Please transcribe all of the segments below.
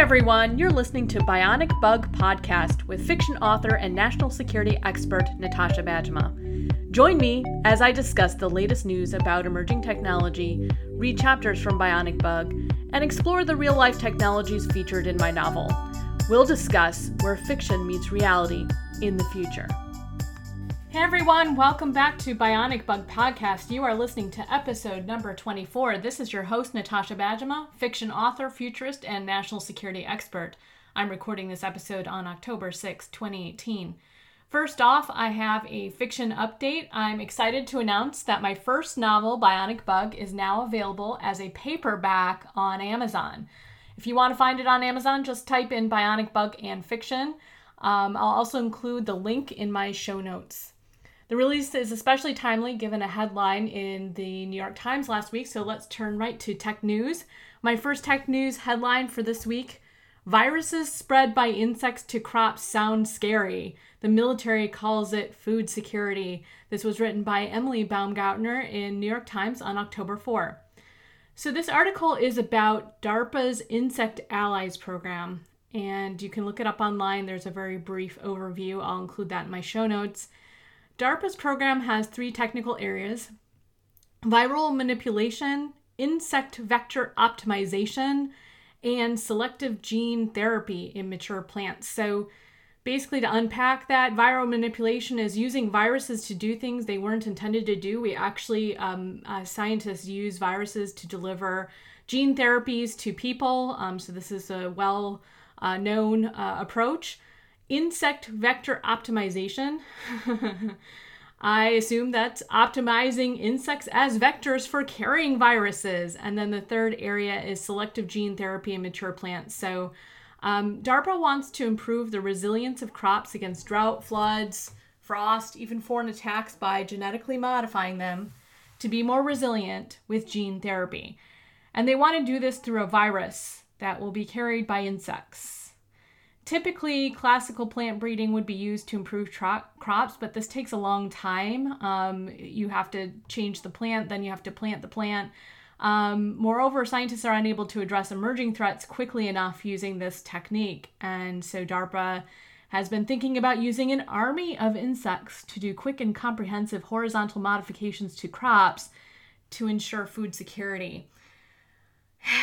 everyone, you're listening to Bionic Bug Podcast with fiction author and national security expert Natasha Bajema. Join me as I discuss the latest news about emerging technology, read chapters from Bionic Bug, and explore the real life technologies featured in my novel. We'll discuss where fiction meets reality in the future. Hey everyone, welcome back to Bionic Bug Podcast. You are listening to episode number 24. This is your host, Natasha Bajema, fiction author, futurist, and national security expert. I'm recording this episode on October 6, 2018. First off, I have a fiction update. I'm excited to announce that my first novel, Bionic Bug, is now available as a paperback on Amazon. If you want to find it on Amazon, just type in Bionic Bug and fiction. Um, I'll also include the link in my show notes. The release is especially timely given a headline in the New York Times last week, so let's turn right to tech news. My first tech news headline for this week Viruses spread by insects to crops sound scary. The military calls it food security. This was written by Emily Baumgaertner in New York Times on October 4. So, this article is about DARPA's Insect Allies program, and you can look it up online. There's a very brief overview. I'll include that in my show notes. DARPA's program has three technical areas viral manipulation, insect vector optimization, and selective gene therapy in mature plants. So, basically, to unpack that, viral manipulation is using viruses to do things they weren't intended to do. We actually, um, uh, scientists use viruses to deliver gene therapies to people. Um, so, this is a well uh, known uh, approach insect vector optimization. I assume that's optimizing insects as vectors for carrying viruses. And then the third area is selective gene therapy in mature plants. So, um, DARPA wants to improve the resilience of crops against drought, floods, frost, even foreign attacks by genetically modifying them to be more resilient with gene therapy. And they want to do this through a virus that will be carried by insects. Typically, classical plant breeding would be used to improve tro- crops, but this takes a long time. Um, you have to change the plant, then you have to plant the plant. Um, moreover, scientists are unable to address emerging threats quickly enough using this technique. And so, DARPA has been thinking about using an army of insects to do quick and comprehensive horizontal modifications to crops to ensure food security.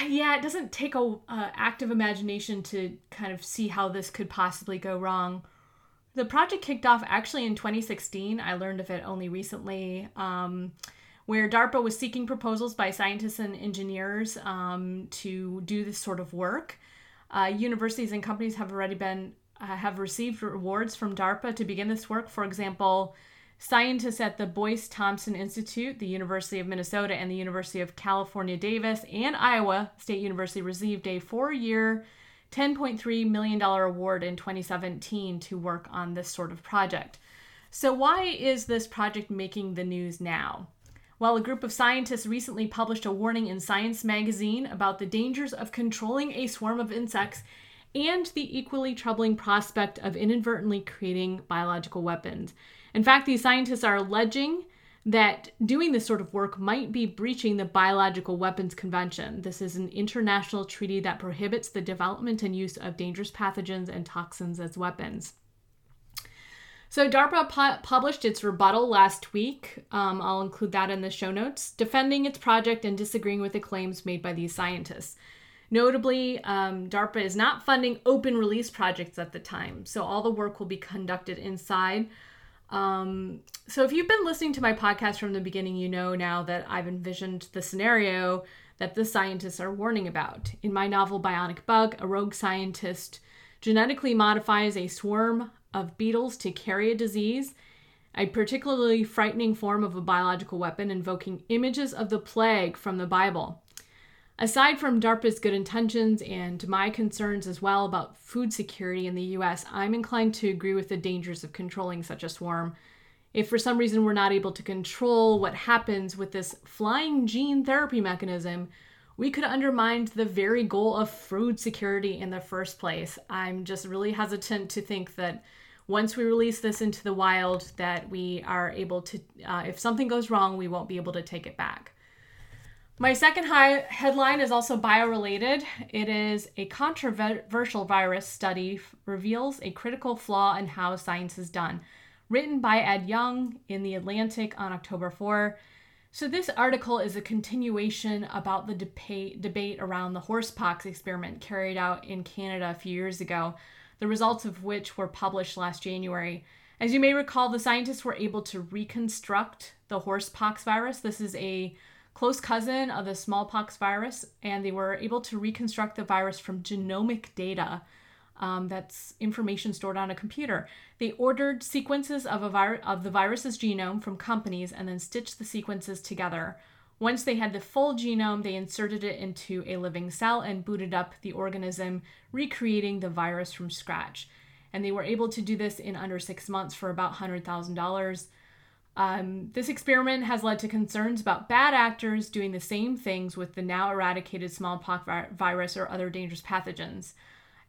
Yeah, it doesn't take a uh, active imagination to kind of see how this could possibly go wrong. The project kicked off actually in 2016. I learned of it only recently, um, where DARPA was seeking proposals by scientists and engineers um, to do this sort of work. Uh, universities and companies have already been uh, have received rewards from DARPA to begin this work. For example, Scientists at the Boyce Thompson Institute, the University of Minnesota, and the University of California, Davis, and Iowa State University received a four year, $10.3 million award in 2017 to work on this sort of project. So, why is this project making the news now? Well, a group of scientists recently published a warning in Science magazine about the dangers of controlling a swarm of insects and the equally troubling prospect of inadvertently creating biological weapons. In fact, these scientists are alleging that doing this sort of work might be breaching the Biological Weapons Convention. This is an international treaty that prohibits the development and use of dangerous pathogens and toxins as weapons. So, DARPA pu- published its rebuttal last week. Um, I'll include that in the show notes, defending its project and disagreeing with the claims made by these scientists. Notably, um, DARPA is not funding open release projects at the time, so all the work will be conducted inside um, so if you've been listening to my podcast from the beginning, you know now that I've envisioned the scenario that the scientists are warning about. In my novel Bionic Bug, a rogue scientist genetically modifies a swarm of beetles to carry a disease, a particularly frightening form of a biological weapon invoking images of the plague from the Bible. Aside from DARPA's good intentions and my concerns as well about food security in the US, I'm inclined to agree with the dangers of controlling such a swarm. If for some reason we're not able to control what happens with this flying gene therapy mechanism, we could undermine the very goal of food security in the first place. I'm just really hesitant to think that once we release this into the wild that we are able to uh, if something goes wrong we won't be able to take it back My second high headline is also bio-related. It is a controversial virus study reveals a critical flaw in how science is done. Written by Ed Yong in The Atlantic on October 4. So this article is a continuation about the debate debate around the horsepox experiment carried out in Canada a few years ago, the results of which were published last January. As you may recall, the scientists were able to reconstruct the horsepox virus. This is a close cousin of the smallpox virus, and they were able to reconstruct the virus from genomic data. Um, that's information stored on a computer. They ordered sequences of vir- of the virus's genome from companies and then stitched the sequences together. Once they had the full genome, they inserted it into a living cell and booted up the organism, recreating the virus from scratch. And they were able to do this in under six months for about $100,000. Um, this experiment has led to concerns about bad actors doing the same things with the now eradicated smallpox vi- virus or other dangerous pathogens.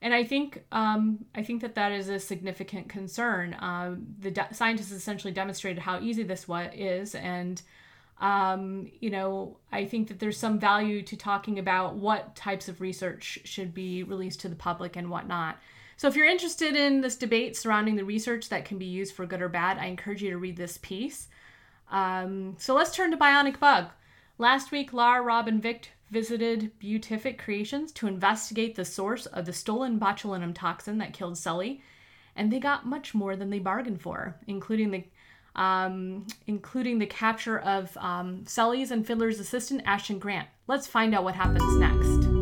And I think um, I think that that is a significant concern. Um, the de- scientists essentially demonstrated how easy this wa- is, and um, you know I think that there's some value to talking about what types of research should be released to the public and whatnot. So, if you're interested in this debate surrounding the research that can be used for good or bad, I encourage you to read this piece. Um, so, let's turn to Bionic Bug. Last week, Lara, Rob, and Vic visited Beatific Creations to investigate the source of the stolen botulinum toxin that killed Sully, and they got much more than they bargained for, including the um, including the capture of um, Sully's and Fiddler's assistant Ashton Grant. Let's find out what happens next.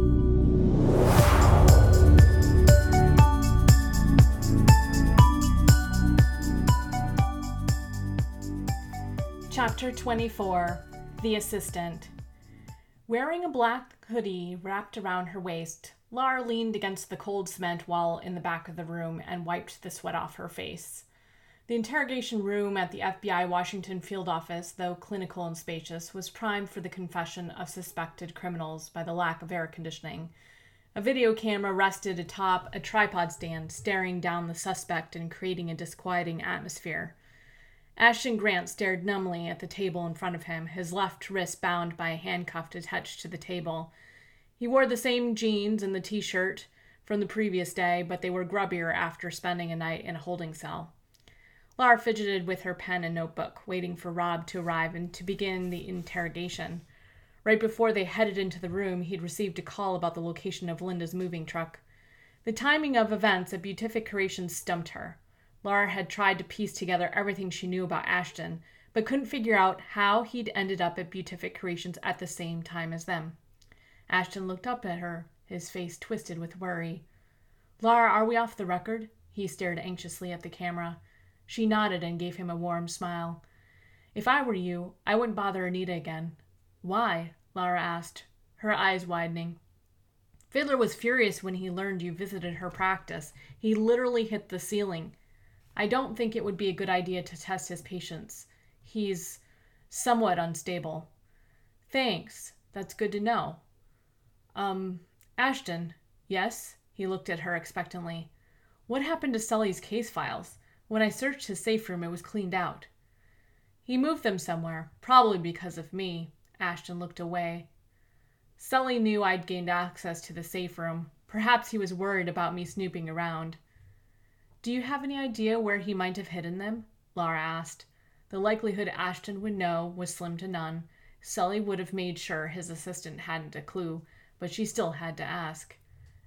Chapter 24 The Assistant. Wearing a black hoodie wrapped around her waist, Lara leaned against the cold cement wall in the back of the room and wiped the sweat off her face. The interrogation room at the FBI Washington field office, though clinical and spacious, was primed for the confession of suspected criminals by the lack of air conditioning. A video camera rested atop a tripod stand, staring down the suspect and creating a disquieting atmosphere. Ashton Grant stared numbly at the table in front of him, his left wrist bound by a handcuff attached to the table. He wore the same jeans and the t shirt from the previous day, but they were grubbier after spending a night in a holding cell. Lara fidgeted with her pen and notebook, waiting for Rob to arrive and to begin the interrogation. Right before they headed into the room, he'd received a call about the location of Linda's moving truck. The timing of events at Beatific Creations stumped her. Lara had tried to piece together everything she knew about Ashton, but couldn't figure out how he'd ended up at Beatific Creations at the same time as them. Ashton looked up at her, his face twisted with worry. Lara, are we off the record? He stared anxiously at the camera. She nodded and gave him a warm smile. If I were you, I wouldn't bother Anita again. Why? Lara asked, her eyes widening. Fiddler was furious when he learned you visited her practice. He literally hit the ceiling. I don't think it would be a good idea to test his patience. He's somewhat unstable. Thanks. That's good to know. Um, Ashton. Yes? He looked at her expectantly. What happened to Sully's case files? When I searched his safe room, it was cleaned out. He moved them somewhere, probably because of me. Ashton looked away. Sully knew I'd gained access to the safe room. Perhaps he was worried about me snooping around. Do you have any idea where he might have hidden them? Lara asked. The likelihood Ashton would know was slim to none. Sully would have made sure his assistant hadn't a clue, but she still had to ask.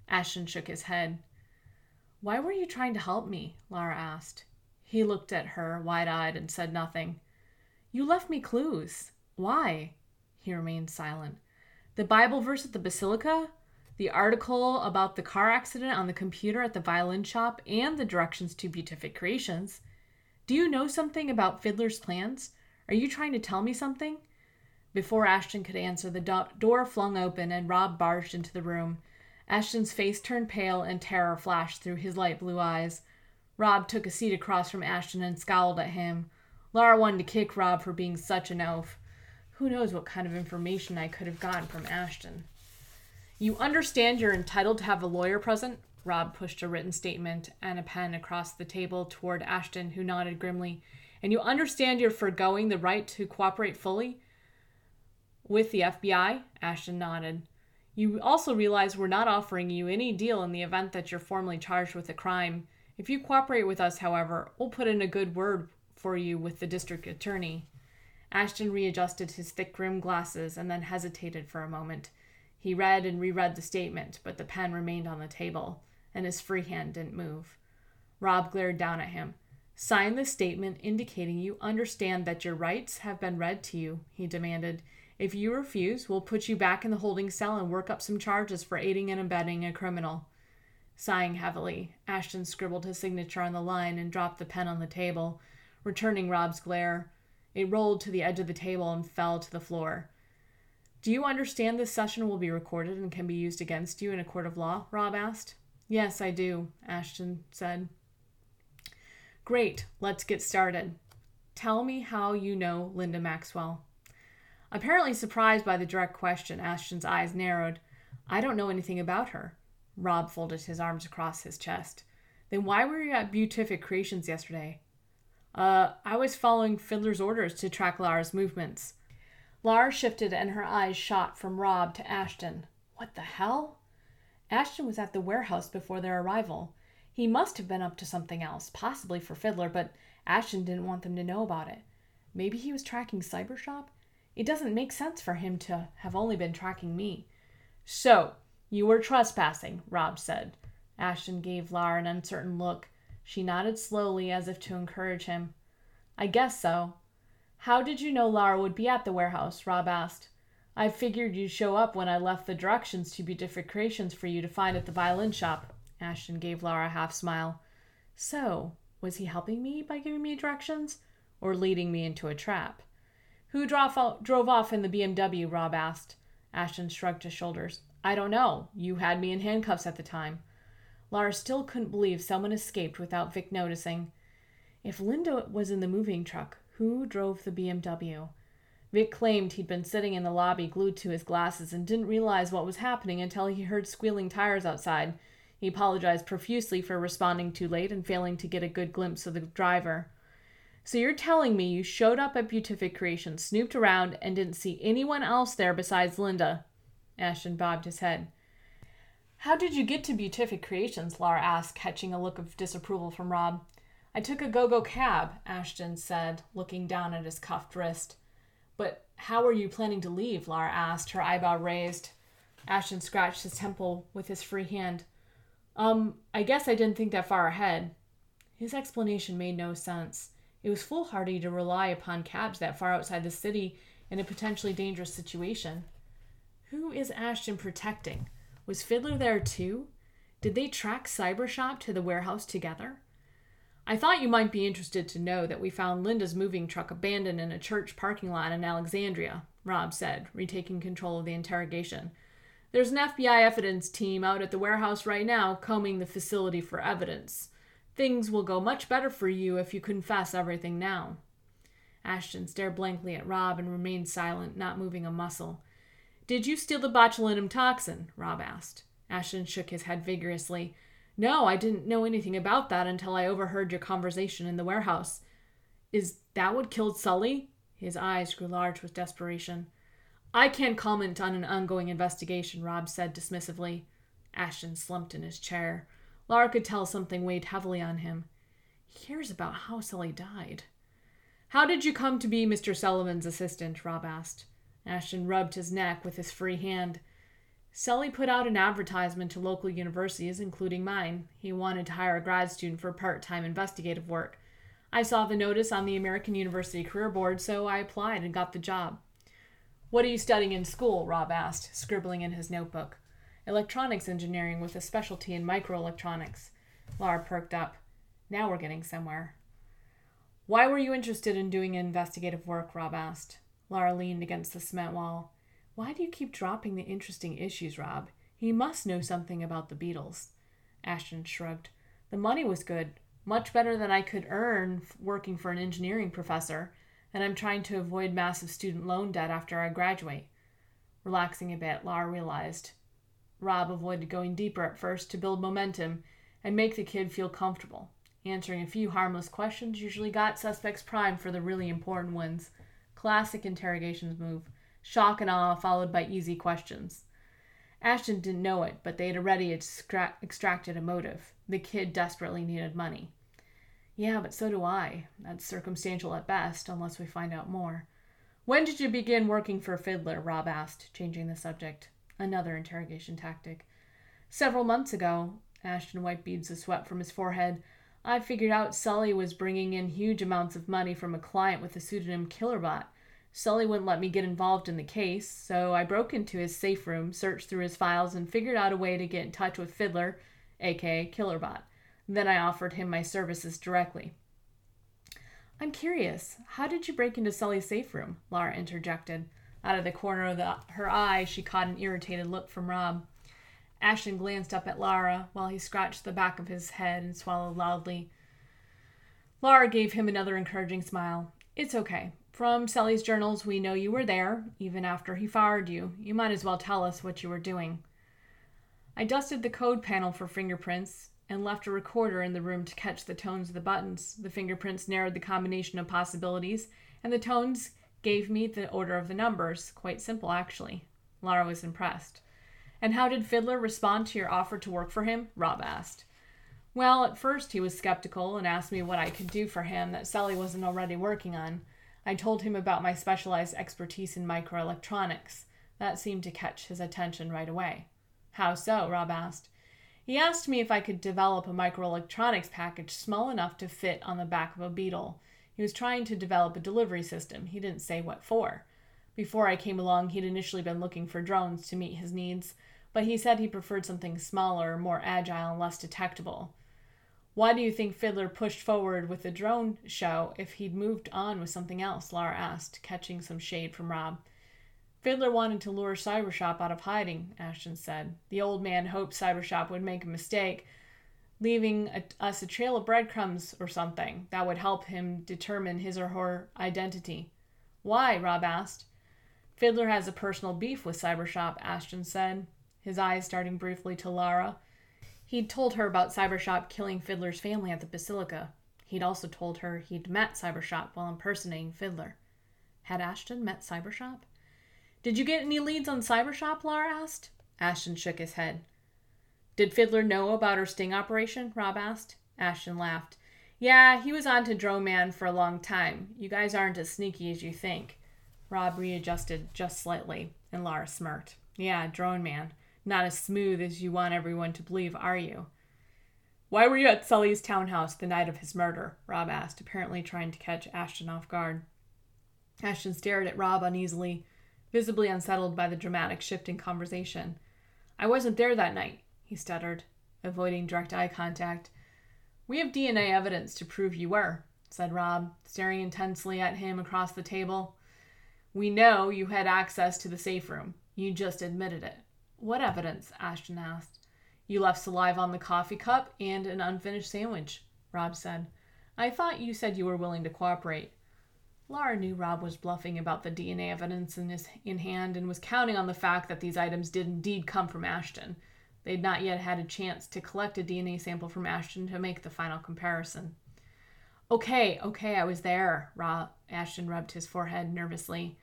Ashton shook his head. Why were you trying to help me? Lara asked. He looked at her, wide eyed, and said nothing. You left me clues. Why? He remained silent. The Bible verse at the Basilica? The article about the car accident on the computer at the violin shop, and the directions to Beatific Creations. Do you know something about Fiddler's plans? Are you trying to tell me something? Before Ashton could answer, the do- door flung open and Rob barged into the room. Ashton's face turned pale and terror flashed through his light blue eyes. Rob took a seat across from Ashton and scowled at him. Lara wanted to kick Rob for being such an oaf. Who knows what kind of information I could have gotten from Ashton? You understand you're entitled to have a lawyer present? Rob pushed a written statement and a pen across the table toward Ashton, who nodded grimly. And you understand you're foregoing the right to cooperate fully? With the FBI? Ashton nodded. You also realize we're not offering you any deal in the event that you're formally charged with a crime. If you cooperate with us, however, we'll put in a good word for you with the district attorney. Ashton readjusted his thick rimmed glasses and then hesitated for a moment. He read and reread the statement, but the pen remained on the table, and his free hand didn't move. Rob glared down at him. Sign the statement indicating you understand that your rights have been read to you, he demanded. If you refuse, we'll put you back in the holding cell and work up some charges for aiding and abetting a criminal. Sighing heavily, Ashton scribbled his signature on the line and dropped the pen on the table, returning Rob's glare. It rolled to the edge of the table and fell to the floor. Do you understand this session will be recorded and can be used against you in a court of law? Rob asked. Yes, I do, Ashton said. Great, let's get started. Tell me how you know Linda Maxwell. Apparently surprised by the direct question, Ashton's eyes narrowed. I don't know anything about her. Rob folded his arms across his chest. Then why were you at Beatific Creations yesterday? Uh, I was following Fiddler's orders to track Lara's movements. Lara shifted and her eyes shot from Rob to Ashton. What the hell? Ashton was at the warehouse before their arrival. He must have been up to something else, possibly for Fiddler, but Ashton didn't want them to know about it. Maybe he was tracking Cybershop? It doesn't make sense for him to have only been tracking me. So, you were trespassing, Rob said. Ashton gave Lara an uncertain look. She nodded slowly as if to encourage him. I guess so. How did you know Lara would be at the warehouse? Rob asked. I figured you'd show up when I left the directions to Beatific Creations for you to find at the violin shop. Ashton gave Lara a half smile. So, was he helping me by giving me directions? Or leading me into a trap? Who drove off in the BMW? Rob asked. Ashton shrugged his shoulders. I don't know. You had me in handcuffs at the time. Lara still couldn't believe someone escaped without Vic noticing. If Linda was in the moving truck, who drove the BMW? Vic claimed he'd been sitting in the lobby glued to his glasses and didn't realize what was happening until he heard squealing tires outside. He apologized profusely for responding too late and failing to get a good glimpse of the driver. So you're telling me you showed up at Beatific Creation, snooped around, and didn't see anyone else there besides Linda? Ashton bobbed his head. How did you get to Beatific Creations? Lara asked, catching a look of disapproval from Rob. I took a go go cab, Ashton said, looking down at his cuffed wrist. But how are you planning to leave? Lara asked, her eyebrow raised. Ashton scratched his temple with his free hand. Um, I guess I didn't think that far ahead. His explanation made no sense. It was foolhardy to rely upon cabs that far outside the city in a potentially dangerous situation. Who is Ashton protecting? Was Fiddler there too? Did they track Cybershop to the warehouse together? I thought you might be interested to know that we found Linda's moving truck abandoned in a church parking lot in Alexandria, Rob said, retaking control of the interrogation. There's an FBI evidence team out at the warehouse right now combing the facility for evidence. Things will go much better for you if you confess everything now. Ashton stared blankly at Rob and remained silent, not moving a muscle. Did you steal the botulinum toxin? Rob asked. Ashton shook his head vigorously. No, I didn't know anything about that until I overheard your conversation in the warehouse. Is that what killed Sully? His eyes grew large with desperation. I can't comment on an ongoing investigation, Rob said dismissively. Ashton slumped in his chair. Lara could tell something weighed heavily on him. He cares about how Sully died. How did you come to be Mr. Sullivan's assistant? Rob asked. Ashton rubbed his neck with his free hand. Sully put out an advertisement to local universities, including mine. He wanted to hire a grad student for part time investigative work. I saw the notice on the American University Career Board, so I applied and got the job. What are you studying in school? Rob asked, scribbling in his notebook. Electronics engineering with a specialty in microelectronics. Lara perked up. Now we're getting somewhere. Why were you interested in doing investigative work? Rob asked. Lara leaned against the cement wall. Why do you keep dropping the interesting issues, Rob? He must know something about the beetles. Ashton shrugged. The money was good, much better than I could earn working for an engineering professor, and I'm trying to avoid massive student loan debt after I graduate. Relaxing a bit, Lara realized. Rob avoided going deeper at first to build momentum and make the kid feel comfortable. Answering a few harmless questions usually got suspects primed for the really important ones. Classic interrogations move. Shock and awe followed by easy questions. Ashton didn't know it, but they had already extra- extracted a motive. The kid desperately needed money. Yeah, but so do I. That's circumstantial at best, unless we find out more. When did you begin working for Fiddler? Rob asked, changing the subject. Another interrogation tactic. Several months ago. Ashton wiped beads of sweat from his forehead. I figured out Sully was bringing in huge amounts of money from a client with the pseudonym Killerbot. Sully wouldn't let me get involved in the case, so I broke into his safe room, searched through his files, and figured out a way to get in touch with Fiddler, aka Killerbot. Then I offered him my services directly. I'm curious, how did you break into Sully's safe room? Lara interjected. Out of the corner of the, her eye, she caught an irritated look from Rob. Ashton glanced up at Lara while he scratched the back of his head and swallowed loudly. Lara gave him another encouraging smile. It's okay. From Sully's journals, we know you were there, even after he fired you. You might as well tell us what you were doing. I dusted the code panel for fingerprints and left a recorder in the room to catch the tones of the buttons. The fingerprints narrowed the combination of possibilities, and the tones gave me the order of the numbers. Quite simple, actually. Lara was impressed. And how did Fiddler respond to your offer to work for him? Rob asked. Well, at first he was skeptical and asked me what I could do for him that Sully wasn't already working on. I told him about my specialized expertise in microelectronics. That seemed to catch his attention right away. How so? Rob asked. He asked me if I could develop a microelectronics package small enough to fit on the back of a Beetle. He was trying to develop a delivery system. He didn't say what for. Before I came along, he'd initially been looking for drones to meet his needs, but he said he preferred something smaller, more agile, and less detectable. Why do you think Fiddler pushed forward with the drone show if he'd moved on with something else? Lara asked, catching some shade from Rob. Fiddler wanted to lure Cybershop out of hiding, Ashton said. The old man hoped Cybershop would make a mistake, leaving a, us a trail of breadcrumbs or something that would help him determine his or her identity. Why? Rob asked. Fiddler has a personal beef with Cybershop, Ashton said, his eyes darting briefly to Lara. He'd told her about Cybershop killing Fiddler's family at the Basilica. He'd also told her he'd met Cybershop while impersonating Fiddler. Had Ashton met Cybershop? Did you get any leads on Cybershop? Lara asked. Ashton shook his head. Did Fiddler know about her sting operation? Rob asked. Ashton laughed. Yeah, he was on to Drone Man for a long time. You guys aren't as sneaky as you think. Rob readjusted just slightly, and Lara smirked. Yeah, Drone Man not as smooth as you want everyone to believe, are you? Why were you at Sully's townhouse the night of his murder? Rob asked, apparently trying to catch Ashton off guard. Ashton stared at Rob uneasily, visibly unsettled by the dramatic shift in conversation. I wasn't there that night, he stuttered, avoiding direct eye contact. We have DNA evidence to prove you were, said Rob, staring intensely at him across the table. We know you had access to the safe room. You just admitted it. What evidence? Ashton asked. You left saliva on the coffee cup and an unfinished sandwich, Rob said. I thought you said you were willing to cooperate. Lara knew Rob was bluffing about the DNA evidence in, his, in hand and was counting on the fact that these items did indeed come from Ashton. They had not yet had a chance to collect a DNA sample from Ashton to make the final comparison. Okay, okay, I was there. Rob Ashton rubbed his forehead nervously.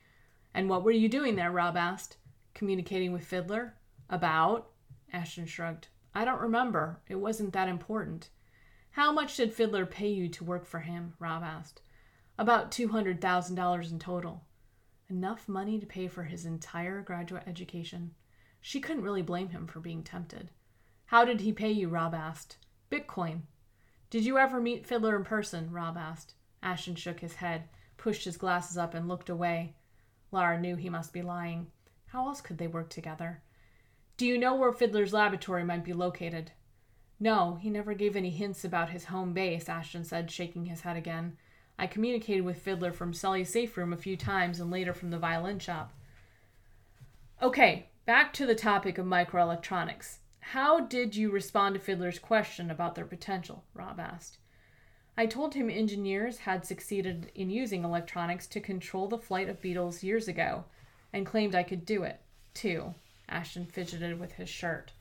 And what were you doing there? Rob asked. Communicating with Fiddler. About? Ashton shrugged. I don't remember. It wasn't that important. How much did Fiddler pay you to work for him? Rob asked. About $200,000 in total. Enough money to pay for his entire graduate education. She couldn't really blame him for being tempted. How did he pay you? Rob asked. Bitcoin. Did you ever meet Fiddler in person? Rob asked. Ashton shook his head, pushed his glasses up, and looked away. Lara knew he must be lying. How else could they work together? Do you know where Fiddler's laboratory might be located? No, he never gave any hints about his home base, Ashton said, shaking his head again. I communicated with Fiddler from Sully's safe room a few times and later from the violin shop. Okay, back to the topic of microelectronics. How did you respond to Fiddler's question about their potential? Rob asked. I told him engineers had succeeded in using electronics to control the flight of beetles years ago and claimed I could do it, too. Ashton fidgeted with his shirt.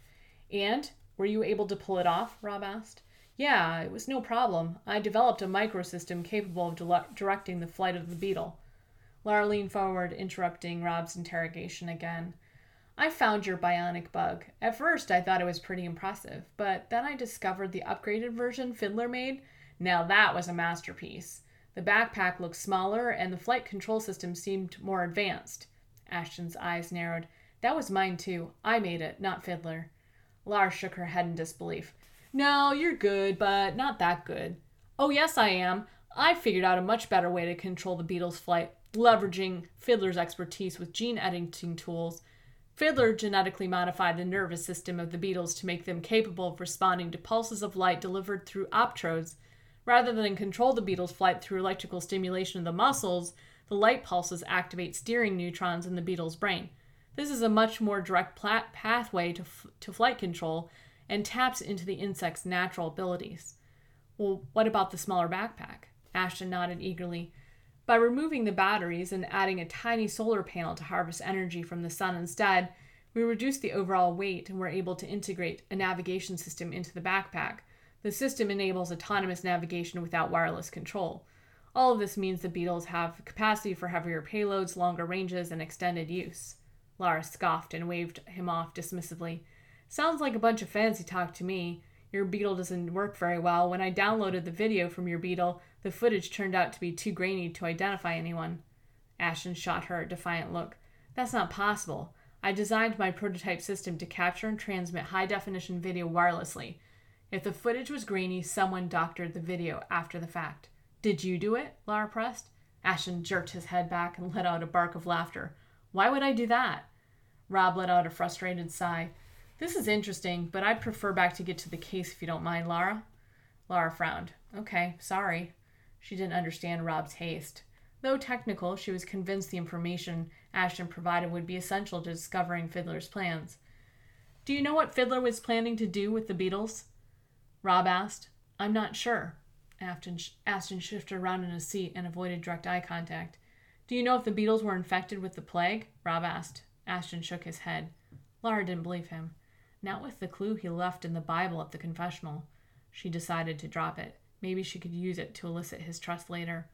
And were you able to pull it off? Rob asked. Yeah, it was no problem. I developed a microsystem capable of directing the flight of the beetle. Lara leaned forward, interrupting Rob's interrogation again. I found your bionic bug. At first, I thought it was pretty impressive, but then I discovered the upgraded version Fiddler made. Now that was a masterpiece. The backpack looked smaller, and the flight control system seemed more advanced. Ashton's eyes narrowed. That was mine too. I made it, not Fiddler. Lara shook her head in disbelief. No, you're good, but not that good. Oh, yes, I am. I figured out a much better way to control the beetle's flight, leveraging Fiddler's expertise with gene editing tools. Fiddler genetically modified the nervous system of the beetles to make them capable of responding to pulses of light delivered through optrodes. Rather than control the beetle's flight through electrical stimulation of the muscles, the light pulses activate steering neurons in the beetle's brain. This is a much more direct pathway to, f- to flight control and taps into the insect's natural abilities. Well, what about the smaller backpack? Ashton nodded eagerly. By removing the batteries and adding a tiny solar panel to harvest energy from the sun instead, we reduced the overall weight and were able to integrate a navigation system into the backpack. The system enables autonomous navigation without wireless control. All of this means the Beetles have capacity for heavier payloads, longer ranges, and extended use. Lara scoffed and waved him off dismissively. Sounds like a bunch of fancy talk to me. Your Beetle doesn't work very well. When I downloaded the video from your Beetle, the footage turned out to be too grainy to identify anyone. Ashton shot her a defiant look. That's not possible. I designed my prototype system to capture and transmit high definition video wirelessly. If the footage was grainy, someone doctored the video after the fact. Did you do it? Lara pressed. Ashton jerked his head back and let out a bark of laughter. Why would I do that? Rob let out a frustrated sigh. This is interesting, but I'd prefer back to get to the case if you don't mind, Lara. Lara frowned. Okay, sorry. She didn't understand Rob's haste. Though technical, she was convinced the information Ashton provided would be essential to discovering Fiddler's plans. Do you know what Fiddler was planning to do with the beetles? Rob asked. I'm not sure. Ashton, Ashton shifted around in his seat and avoided direct eye contact. Do you know if the beetles were infected with the plague? Rob asked. Ashton shook his head. Lara didn't believe him. Not with the clue he left in the Bible at the confessional. She decided to drop it. Maybe she could use it to elicit his trust later.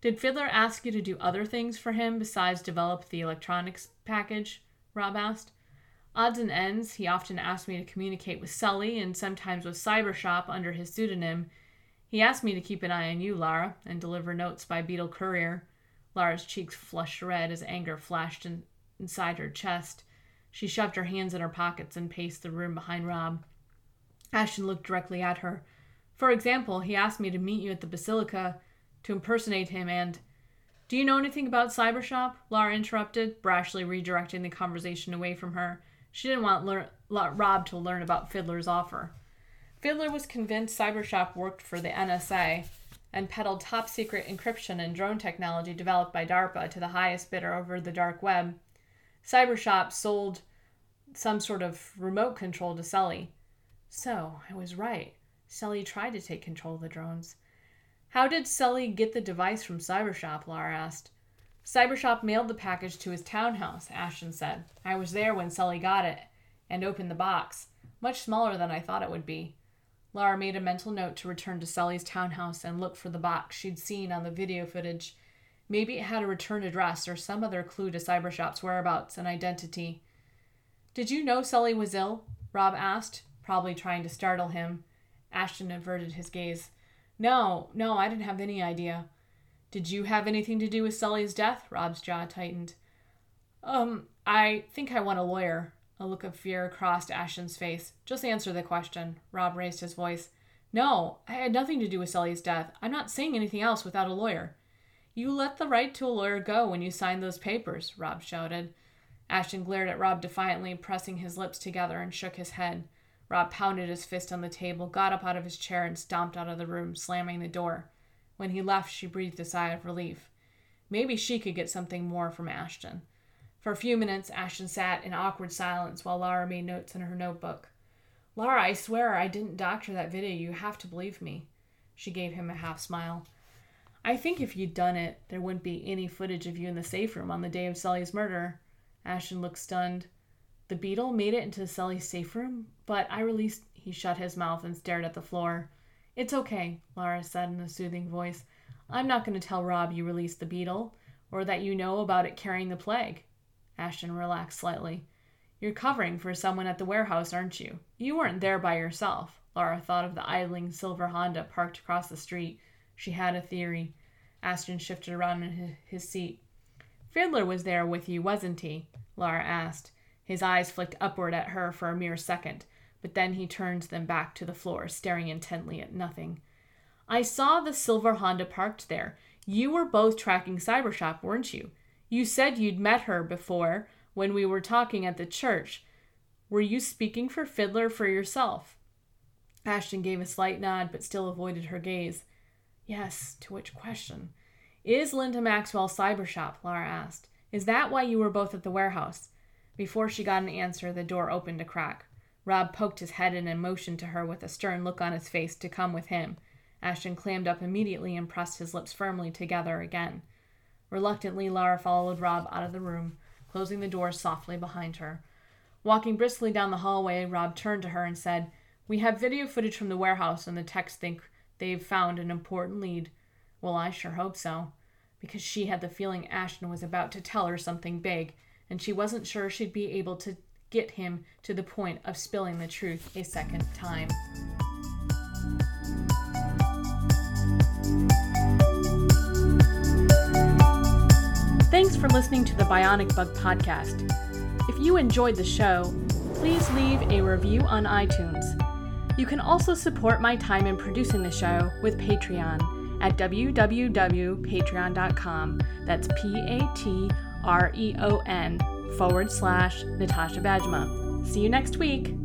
Did Fiddler ask you to do other things for him besides develop the electronics package? Rob asked. Odds and ends, he often asked me to communicate with Sully and sometimes with Cybershop under his pseudonym. He asked me to keep an eye on you, Lara, and deliver notes by Beetle Courier. Lara's cheeks flushed red as anger flashed in, inside her chest. She shoved her hands in her pockets and paced the room behind Rob. Ashton looked directly at her. For example, he asked me to meet you at the Basilica to impersonate him and. Do you know anything about Cybershop? Lara interrupted, brashly redirecting the conversation away from her. She didn't want lear- Rob to learn about Fiddler's offer. Fiddler was convinced Cybershop worked for the NSA and peddled top secret encryption and drone technology developed by DARPA to the highest bidder over the dark web. Cybershop sold some sort of remote control to Sully. So, I was right. Sully tried to take control of the drones. How did Sully get the device from Cybershop? Lara asked. Cybershop mailed the package to his townhouse, Ashton said. I was there when Sully got it and opened the box. Much smaller than I thought it would be. Lara made a mental note to return to Sully's townhouse and look for the box she'd seen on the video footage. Maybe it had a return address or some other clue to Cybershop's whereabouts and identity. Did you know Sully was ill? Rob asked, probably trying to startle him. Ashton averted his gaze. No, no, I didn't have any idea. Did you have anything to do with Sully's death? Rob's jaw tightened. Um, I think I want a lawyer. A look of fear crossed Ashton's face. Just answer the question. Rob raised his voice. No, I had nothing to do with Sully's death. I'm not saying anything else without a lawyer. You let the right to a lawyer go when you signed those papers, Rob shouted. Ashton glared at Rob defiantly, pressing his lips together, and shook his head. Rob pounded his fist on the table, got up out of his chair, and stomped out of the room, slamming the door. When he left, she breathed a sigh of relief. Maybe she could get something more from Ashton. For a few minutes, Ashton sat in awkward silence while Lara made notes in her notebook. Lara, I swear I didn't doctor that video. You have to believe me. She gave him a half smile. I think if you'd done it, there wouldn't be any footage of you in the safe room on the day of Sully's murder. Ashton looked stunned. The beetle made it into Sully's safe room, but I released. He shut his mouth and stared at the floor. It's okay, Lara said in a soothing voice. I'm not going to tell Rob you released the beetle. or that you know about it carrying the plague. Ashton relaxed slightly. You're covering for someone at the warehouse, aren't you? You weren't there by yourself. Lara thought of the idling silver Honda parked across the street. She had a theory. Ashton shifted around in his seat. Fiddler was there with you, wasn't he? Lara asked. His eyes flicked upward at her for a mere second, but then he turned them back to the floor, staring intently at nothing. I saw the silver Honda parked there. You were both tracking Cybershop, weren't you? You said you'd met her before when we were talking at the church. Were you speaking for Fiddler for yourself? Ashton gave a slight nod, but still avoided her gaze. Yes, to which question? Is Linda Maxwell Cybershop? Lara asked. Is that why you were both at the warehouse? Before she got an answer, the door opened a crack. Rob poked his head in and motioned to her with a stern look on his face to come with him. Ashton clammed up immediately and pressed his lips firmly together again. Reluctantly, Lara followed Rob out of the room, closing the door softly behind her. Walking briskly down the hallway, Rob turned to her and said, We have video footage from the warehouse, and the techs think they've found an important lead. Well, I sure hope so, because she had the feeling Ashton was about to tell her something big, and she wasn't sure she'd be able to get him to the point of spilling the truth a second time. For listening to the Bionic Bug Podcast. If you enjoyed the show, please leave a review on iTunes. You can also support my time in producing the show with Patreon at www.patreon.com. That's P A T R E O N forward slash Natasha Bajema. See you next week.